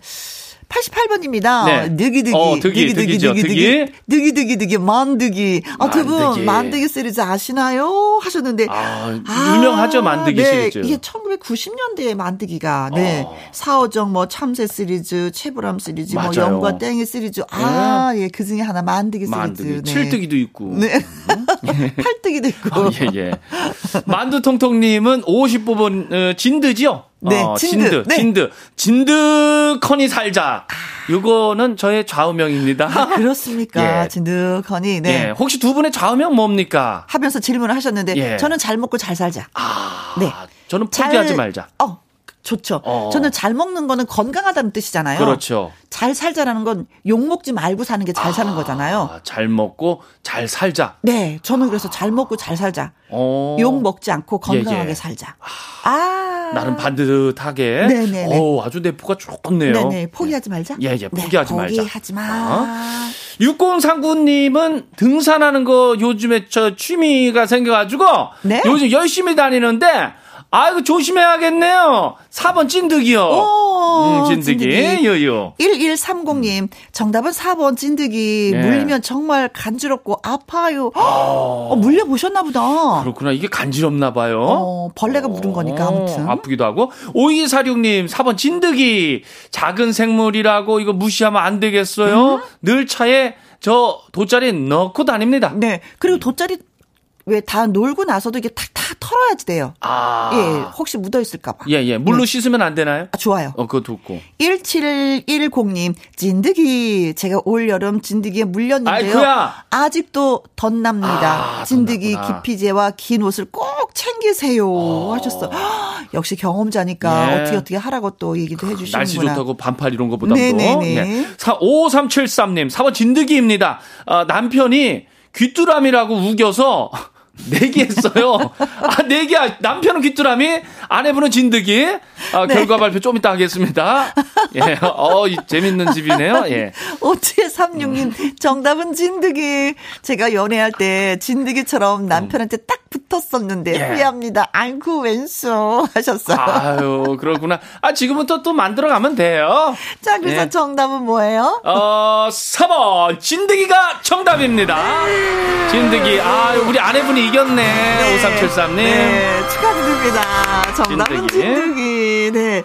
88번입니다. 네. 느기드기. 어, 득이, 득이죠, 득이. 느기드기드기, 만드기. 아, 두 분, 만드기. 만드기 시리즈 아시나요? 하셨는데. 아, 유명하죠, 만드기 네. 시리즈. 이게 1990년대에 만드기가, 네. 어. 사어정, 뭐, 참새 시리즈, 채불암 시리즈, 뭐, 맞아요. 네. 영과 땡이 시리즈. 아, 예, 그 중에 하나 만드기 시리즈. 만드기. 네. 칠뜨기도 있고. 네. 팔뜨기도 있고. 아, 예, 예. 만두통통님은 50부분, 어, 진드지요? 네, 어, 진드. 진드. 네. 진드. 진드커니 살자. 요거는 저의 좌우명입니다. 그렇습니까? 예. 진득하니, 네. 예, 혹시 두 분의 좌우명 뭡니까? 하면서 질문을 하셨는데, 예. 저는 잘 먹고 잘 살자. 아, 네. 저는 잘- 포기하지 말자. 어, 좋죠. 어. 저는 잘 먹는 거는 건강하다는 뜻이잖아요. 그렇죠. 잘 살자라는 건 욕 먹지 말고 사는 게잘 사는 거잖아요. 아, 잘 먹고 잘 살자. 네, 저는 그래서 잘 먹고 잘 살자. 어. 욕 먹지 않고 건강하게 예, 예. 살자. 아. 나름 반듯하게. 네네네. 오, 아주 내포가 좋네요. 네네, 포기하지 말자. 예, 예, 포기하지 네, 말자. 포기하지 마. 어? 6039님은 등산하는 거 요즘에 저 취미가 생겨가지고 네? 요즘 열심히 다니는데 아이고 조심해야겠네요. 4번 찐득이요. 오, 음, 찐득이. 찐득이. 요요. 1130님, 정답은 4번 진드기. 네. 물리면 정말 간지럽고 아파요. 어, 물려보셨나 보다. 그렇구나. 이게 간지럽나 봐요. 어, 벌레가 물은 거니까, 아무튼. 아프기도 하고. 5246님, 4번 진드기. 작은 생물이라고 이거 무시하면 안 되겠어요. 음? 늘 차에 저 돗자리 넣고 다닙니다. 네. 그리고 돗자리 왜 다 놀고 나서도 이게 탁탁 털어야지 돼요. 아. 예, 혹시 묻어 있을까봐. 예, 예. 물로 씻으면 안 되나요? 아, 좋아요. 어, 그거 듣고. 1710님, 진드기. 제가 올 여름 진드기에 물렸는데요. 아이쿠야. 아직도 덧납니다. 아, 진드기 덧났구나. 기피제와 긴 옷을 꼭 챙기세요. 하셨어. 역시 경험자니까 예. 어떻게 어떻게 하라고 또 얘기도 해주시는구나. 날씨 좋다고 반팔 이런 거보다도. 네네네. 예. 4, 5373님, 4번 진드기입니다. 아, 남편이 귀뚜라미라고 우겨서 내기했어요. 아, 내기, 남편은 귀뚜라미, 아내분은 진드기. 아, 네. 결과 발표 좀 이따 하겠습니다. 예, 어, 이 재밌는 집이네요. 예. 5736님, 정답은 진드기. 제가 연애할 때 진드기처럼 남편한테 딱 붙었었는데 예. 후회합니다. 아이고, 왼수. 하셨어요. 아유, 그렇구나. 아, 지금부터 또 만들어 가면 돼요. 자, 그래서 예. 정답은 뭐예요? 어, 4번, 진드기가 정답입니다. 진드기. 아, 우리 아내분이 이겼네. 5373님. 네, 축하드립니다. 정답은 진드기. 진드기. 네.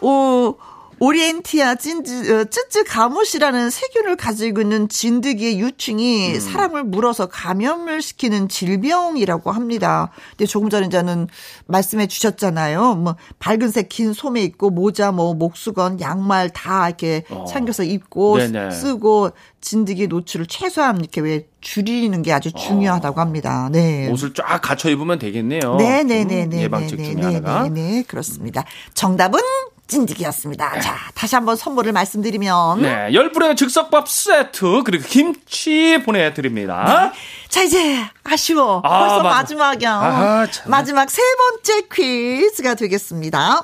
오, 오리엔티아 찐즈, 어, 쯔쯔 가무시라는 세균을 가지고 있는 진드기의 유충이 음. 사람을 물어서 감염을 시키는 질병이라고 합니다. 근데 조금 전에 저는 말씀해 주셨잖아요. 뭐, 밝은색 긴 소매 입고 모자, 뭐, 목수건, 양말 다 이렇게 챙겨서 입고 어. 네네. 쓰고 진드기 노출을 최소한 이렇게 왜 줄이는 게 아주 중요하다고 합니다. 네. 옷을 쫙 갖춰 입으면 되겠네요. 네네네네. 음, 예방책 중에 하나가. 네, 그렇습니다. 정답은 찐득이었습니다. 자, 다시 한번 선물을 말씀드리면. 네, 열불의 즉석밥 세트 그리고 김치 보내드립니다. 자, 이제 아쉬워. 아, 벌써 맞아. 마지막이야. 아, 참. 마지막 세 번째 퀴즈가 되겠습니다.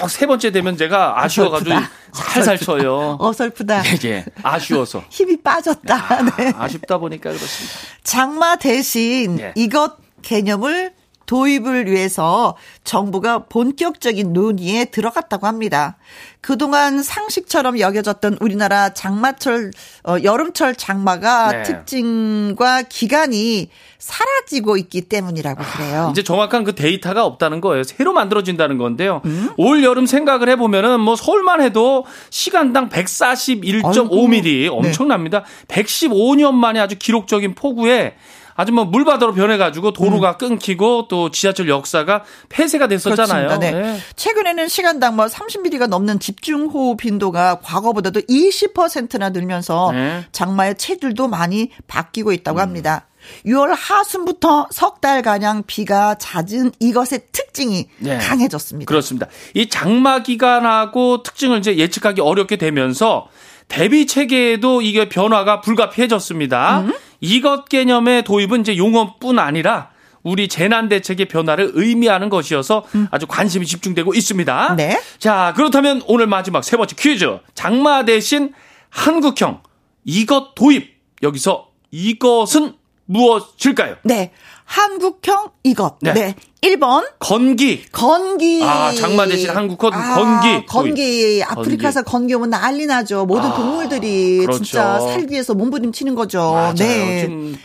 꼭 세 번째 되면 제가 아쉬워가지고. 살살 쳐요. 어설프다. 예, 예. 아쉬워서. 힘이 빠졌다. 네. 아쉽다 보니까 그렇습니다. 장마 대신 예. 이것 개념을 도입을 위해서 정부가 본격적인 논의에 들어갔다고 합니다. 그동안 상식처럼 여겨졌던 우리나라 장마철, 어, 여름철 장마가 네. 특징과 기간이 사라지고 있기 때문이라고 그래요. 이제 정확한 그 데이터가 없다는 거예요. 새로 만들어진다는 건데요. 음? 올 여름 생각을 해보면은 뭐 서울만 해도 시간당 141.5mm 아이고. 엄청납니다. 115년 만에 아주 기록적인 폭우에 아주 뭐 물바다로 변해가지고 도로가 끊기고 또 지하철 역사가 폐쇄가 됐었잖아요. 음. 그렇습니다. 네. 최근에는 시간당 뭐 30mm가 넘는 집중호우 빈도가 과거보다도 20%나 늘면서 네. 장마의 체질도 많이 바뀌고 있다고 합니다. 6월 하순부터 석 달 가량 비가 잦은 이것의 특징이 네. 강해졌습니다. 그렇습니다. 이 장마 기간하고 특징을 이제 예측하기 어렵게 되면서 대비 체계에도 이게 변화가 불가피해졌습니다. 음? 이것 개념의 도입은 이제 용어뿐 아니라 우리 재난 대책의 변화를 의미하는 것이어서 아주 관심이 집중되고 있습니다. 음. 네. 자, 그렇다면 오늘 마지막 세 번째 퀴즈. 장마 대신 한국형 이것 도입. 여기서 이것은 무엇일까요? 네. 한국형 이것. 네. 네. 1번 건기. 건기. 아, 장마 대신 한국형 건기. 건기. 아프리카에서 건기 오면 난리 나죠. 모든 아, 동물들이 그렇죠. 진짜 살기 위해서 몸부림치는 거죠. 맞아요. 네. 좀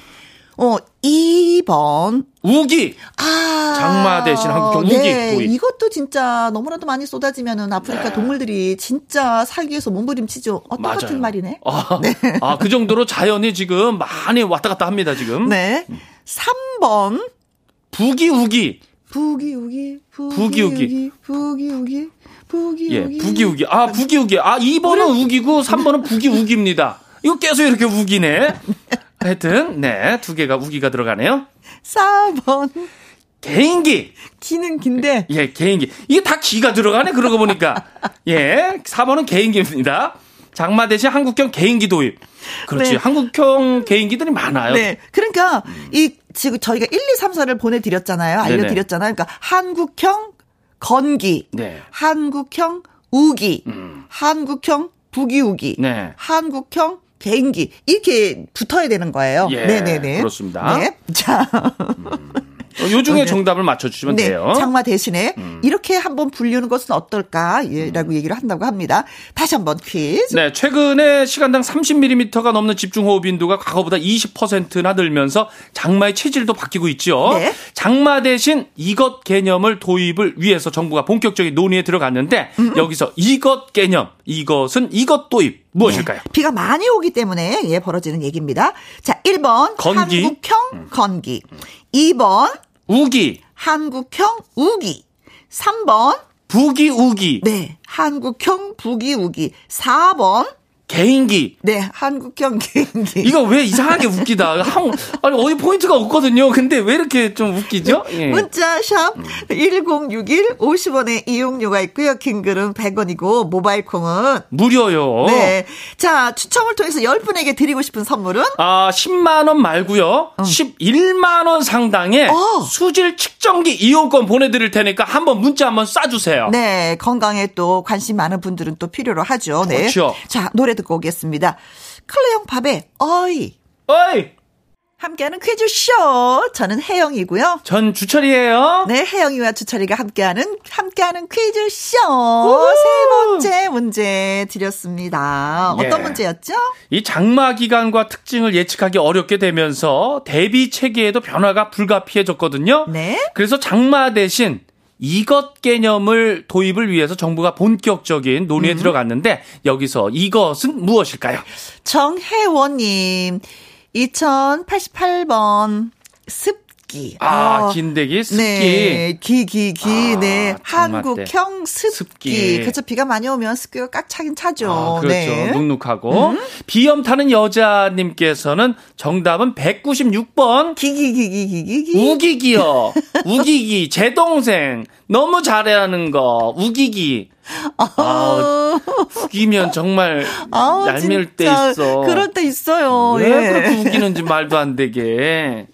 어, 2번. 우기. 아. 장마 대신 한국형 우기 네. 도입. 이것도 진짜 너무나도 많이 쏟아지면은 아프리카 동물들이 진짜 살기 위해서 몸부림치죠. 어떤 맞아요. 같은 말이네. 아, 아, 그 정도로 자연이 지금 많이 왔다 갔다 합니다, 지금. 네. 3번. 부기우기. 부기우기, 부기우기. 부기우기, 부기우기, 부기우기. 예, 부기우기. 아, 부기우기. 아, 2번은 우기고 3번은 부기우기입니다. 이거 계속 이렇게 우기네. 하여튼, 네, 두 개가 우기가 들어가네요. 4번. 개인기. 기는 긴데. 예, 개인기. 이게 다 기가 들어가네, 그러고 보니까. 예, 4번은 개인기입니다. 장마 대신 한국형 개인기 도입. 그렇지. 네. 한국형 개인기들이 많아요. 네. 그러니까 이 지금 저희가 1, 2, 3, 4를 보내드렸잖아요. 알려드렸잖아요. 그러니까 한국형 건기, 네. 한국형 우기, 한국형 부기우기, 네. 한국형 개인기 이렇게 붙어야 되는 거예요. 예, 네네네. 그렇습니다. 네. 자, 어, 요 중에 네. 정답을 맞춰주시면 네. 돼요. 음. 장마 대신에 이렇게 한번 불리는 것은 어떨까? 음. 예,라고 얘기를 한다고 합니다. 다시 한번 퀴즈. 네, 최근에 시간당 30mm가 넘는 집중호우 빈도가 과거보다 20%나 늘면서 장마의 체질도 바뀌고 있죠. 네. 장마 대신 이것 개념을 도입을 위해서 정부가 본격적인 논의에 들어갔는데 음, 여기서 이것 개념, 이것은 이것 도입 무엇일까요? 비가 많이 오기 때문에 예 벌어지는 얘기입니다. 자, 1번 건기. 한국형 건기. 2번 우기, 한국형 우기. 3번. 부기 우기, 네, 한국형 부기우기. 4번 개인기. 네, 한국형 개인기. 이거 왜 이상하게 웃기다. 한, 아니, 어디 포인트가 없거든요. 근데 왜 이렇게 좀 웃기죠? 예. 문자 샵 1061, 50원의 이용료가 있고요. 킹글은 100원이고 모바일 콩은 무료요. 네. 자, 추첨을 통해서 10분에게 드리고 싶은 선물은 아, 10만 원 말고요. 11만 원 상당의 어. 수질 측정기 이용권 보내 드릴 테니까 한번 문자 한번 쏴 주세요. 네, 건강에 또 관심 많은 분들은 또 필요로 하죠. 네. 그렇죠. 자, 노래 듣고 오겠습니다. 클레용 팝의 어이. 어이! 함께하는 퀴즈쇼. 저는 혜영이고요. 전 주철이에요. 네, 혜영이와 주철이가 함께하는, 함께하는 퀴즈쇼. 세 번째 문제 드렸습니다. 어떤 예. 문제였죠? 이 장마 기간과 특징을 예측하기 어렵게 되면서 대비 체계에도 변화가 불가피해졌거든요. 네. 그래서 장마 대신 이것 개념을 도입을 위해서 정부가 본격적인 논의에 음. 들어갔는데 여기서 이것은 무엇일까요? 정혜원님, 2088번, 습 기. 아, 어, 긴데기 습기. 네, 기, 기, 기, 아, 네. 한국형 습기. 습기. 그쵸, 비가 많이 오면 습기가 꽉 차긴 차죠. 아, 그렇죠. 네. 눅눅하고. 비염 타는 여자님께서는 정답은 196번. 기, 기, 기, 기, 기, 기, 기. 우기기요. 우기기. 제 동생. 너무 잘하는 거. 우기기. 아, 우기면 정말 아우, 얄미울 때 있어. 그럴 때 있어요. 왜 예. 그렇게 우기는지 말도 안 되게.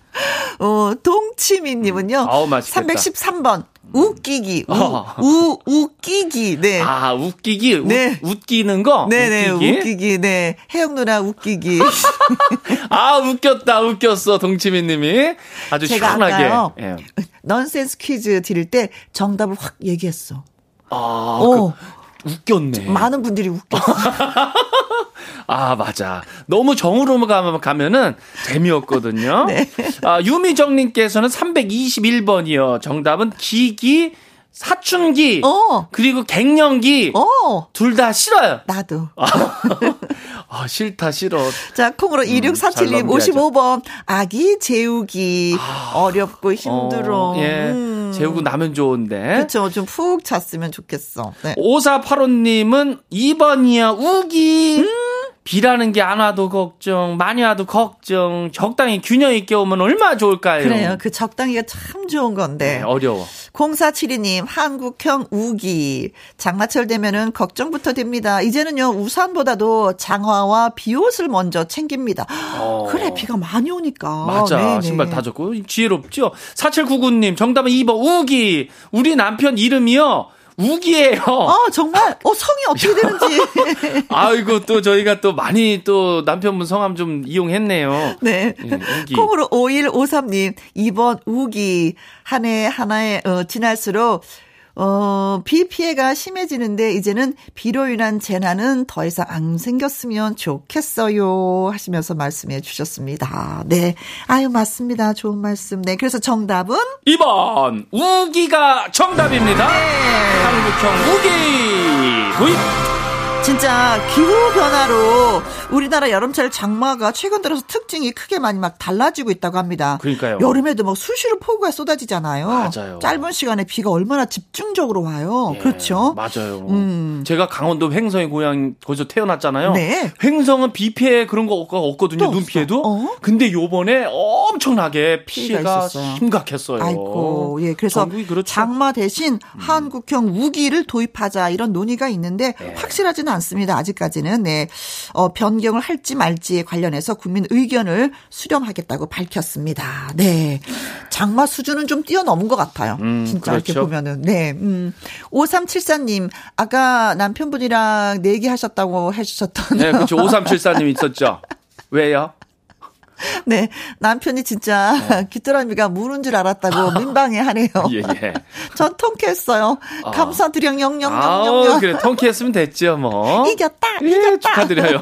어, 동치미님은요. 아우, 맛있겠다. 313번. 웃기기, 우, 어. 우, 웃기기, 네. 아, 웃기기, 네. 웃, 웃기는 거? 네네, 웃기기? 웃기기, 네. 혜영 누나 웃기기. 아, 웃겼다, 웃겼어, 동치미 님이. 아주 제가 시원하게. 예. 넌센스 퀴즈 드릴 때 정답을 확 얘기했어. 아, 오. 그, 웃겼네. 많은 분들이 웃겼어. 아, 맞아. 너무 정으로 가면, 가면은 재미없거든요. 네. 아, 유미정님께서는 321번이요. 정답은 기기, 사춘기, 어. 그리고 갱년기. 어, 둘 다 싫어요. 나도. 아, 싫다, 싫어. 자, 콩으로 잘 2647님 넘겨야죠. 55번. 아기 재우기. 어렵고 힘들어. 어, 예. 음. 재우고 나면 좋은데. 그쵸. 좀푹 잤으면 좋겠어. 네. 5485님은 2번이야, 우기. 음. 비라는 게 안 와도 걱정, 많이 와도 걱정, 적당히 균형 있게 오면 얼마나 좋을까요? 그래요. 그 적당히가 참 좋은 건데. 네, 어려워. 0472님, 한국형 우기. 장마철 되면은 걱정부터 됩니다. 이제는요, 우산보다도 장화와 비옷을 먼저 챙깁니다. 어. 그래, 비가 많이 오니까. 맞아. 네네. 신발 다 젖고. 지혜롭죠? 4799님, 정답은 2번, 우기. 우리 남편 이름이요. 우기예요. 어, 정말, 어, 성이 어떻게 되는지. 아이고, 또 저희가 또 많이 또 남편분 성함 좀 이용했네요. 네. 예, 우기. 콩으로 5153님, 2번 우기. 한 해 하나에, 어, 지날수록, 어, 비 피해가 심해지는데, 이제는 비로 인한 재난은 더 이상 안 생겼으면 좋겠어요. 하시면서 말씀해 주셨습니다. 네. 아유, 맞습니다. 좋은 말씀. 네. 그래서 정답은? 2번, 우기가 정답입니다. 네. 한국형 우기 도입. 진짜 기후 변화로 우리나라 여름철 장마가 최근 들어서 특징이 크게 많이 막 달라지고 있다고 합니다. 그러니까요. 여름에도 막 수시로 폭우가 쏟아지잖아요. 맞아요. 짧은 시간에 비가 얼마나 집중적으로 와요. 예, 그렇죠? 맞아요. 음. 제가 강원도 횡성의 고향 거기서 태어났잖아요. 네. 횡성은 비 피해 그런 거 없- 없거든요. 또 눈. 피해도. 어? 근데 요번에 엄청나게 피해가. 심각했어요. 아이고, 예. 그래서 그렇죠. 음. 장마 대신 한국형 우기를 도입하자 이런 논의가 있는데 네. 확실하지는 않습니다. 아직까지는. 네. 어, 변경을 할지 말지에 관련해서 국민 의견을 수렴하겠다고 밝혔습니다. 네. 장마 수준은 좀 뛰어넘은 것 같아요. 음, 진짜 이렇게 그렇죠. 보면은. 네. 음. 5374님, 아까 남편분이랑 내기하셨다고 해주셨던. 네, 그렇죠. 5374님 있었죠. 왜요? 네. 남편이 진짜 귀뚜라미가 무는 줄 알았다고 민방위 하네요. 예, 예. 전 통쾌했어요. 아. 감사드려 아우, 영영영영영. 그래. 통쾌했으면 됐죠, 뭐. 이겼다. 예, 이겼다. 축하드려요.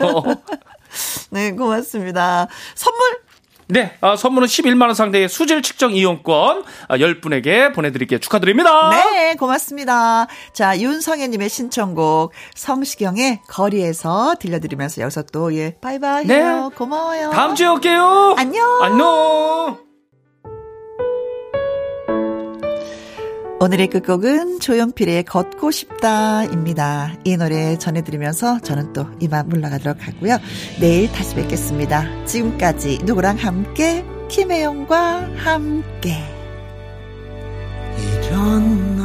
네, 고맙습니다. 선물 네, 아, 선물은 11만 원 상대의 수질 측정 이용권 아, 10분에게 보내드릴게요. 축하드립니다. 네, 고맙습니다. 자, 윤성애님의 신청곡 성시경의 거리에서 들려드리면서 여기서 또 예, 바이바이 네. 해요. 고마워요. 다음 주에 올게요. 안녕. 안녕. 오늘의 끝곡은 조용필의 걷고 싶다입니다. 이 노래 전해드리면서 저는 또 이만 물러가도록 하고요. 내일 다시 뵙겠습니다. 지금까지 누구랑 함께 김혜영과 함께 이런